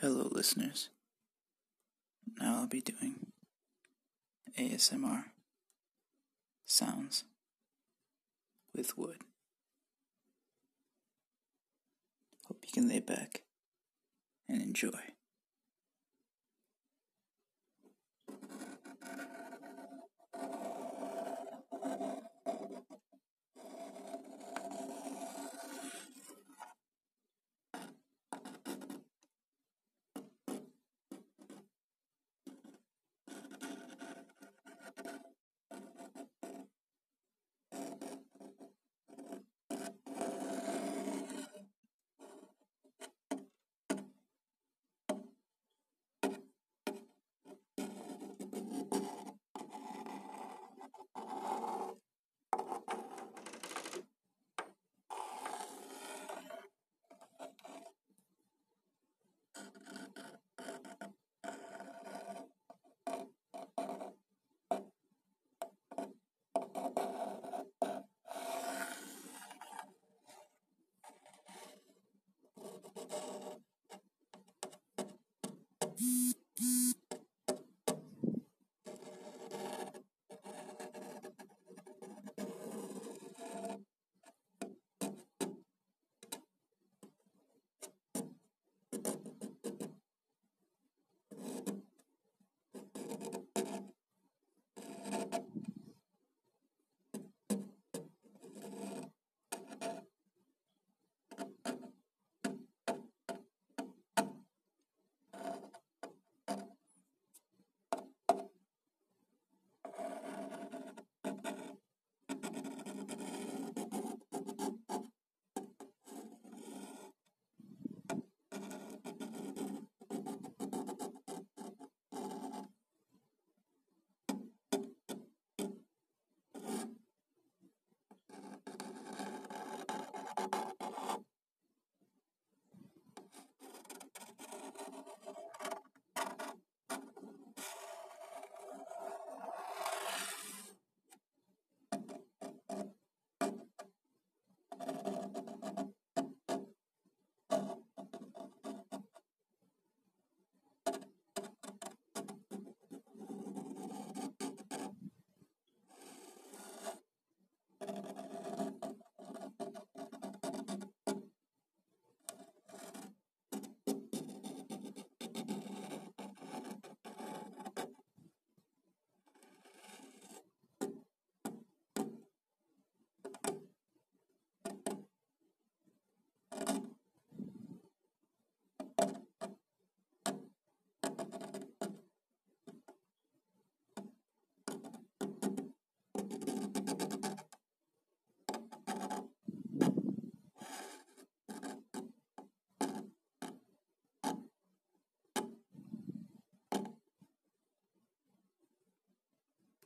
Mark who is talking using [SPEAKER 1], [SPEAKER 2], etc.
[SPEAKER 1] Hello, listeners. Now I'll be doing ASMR sounds with wood. Hope you can lay back and enjoy.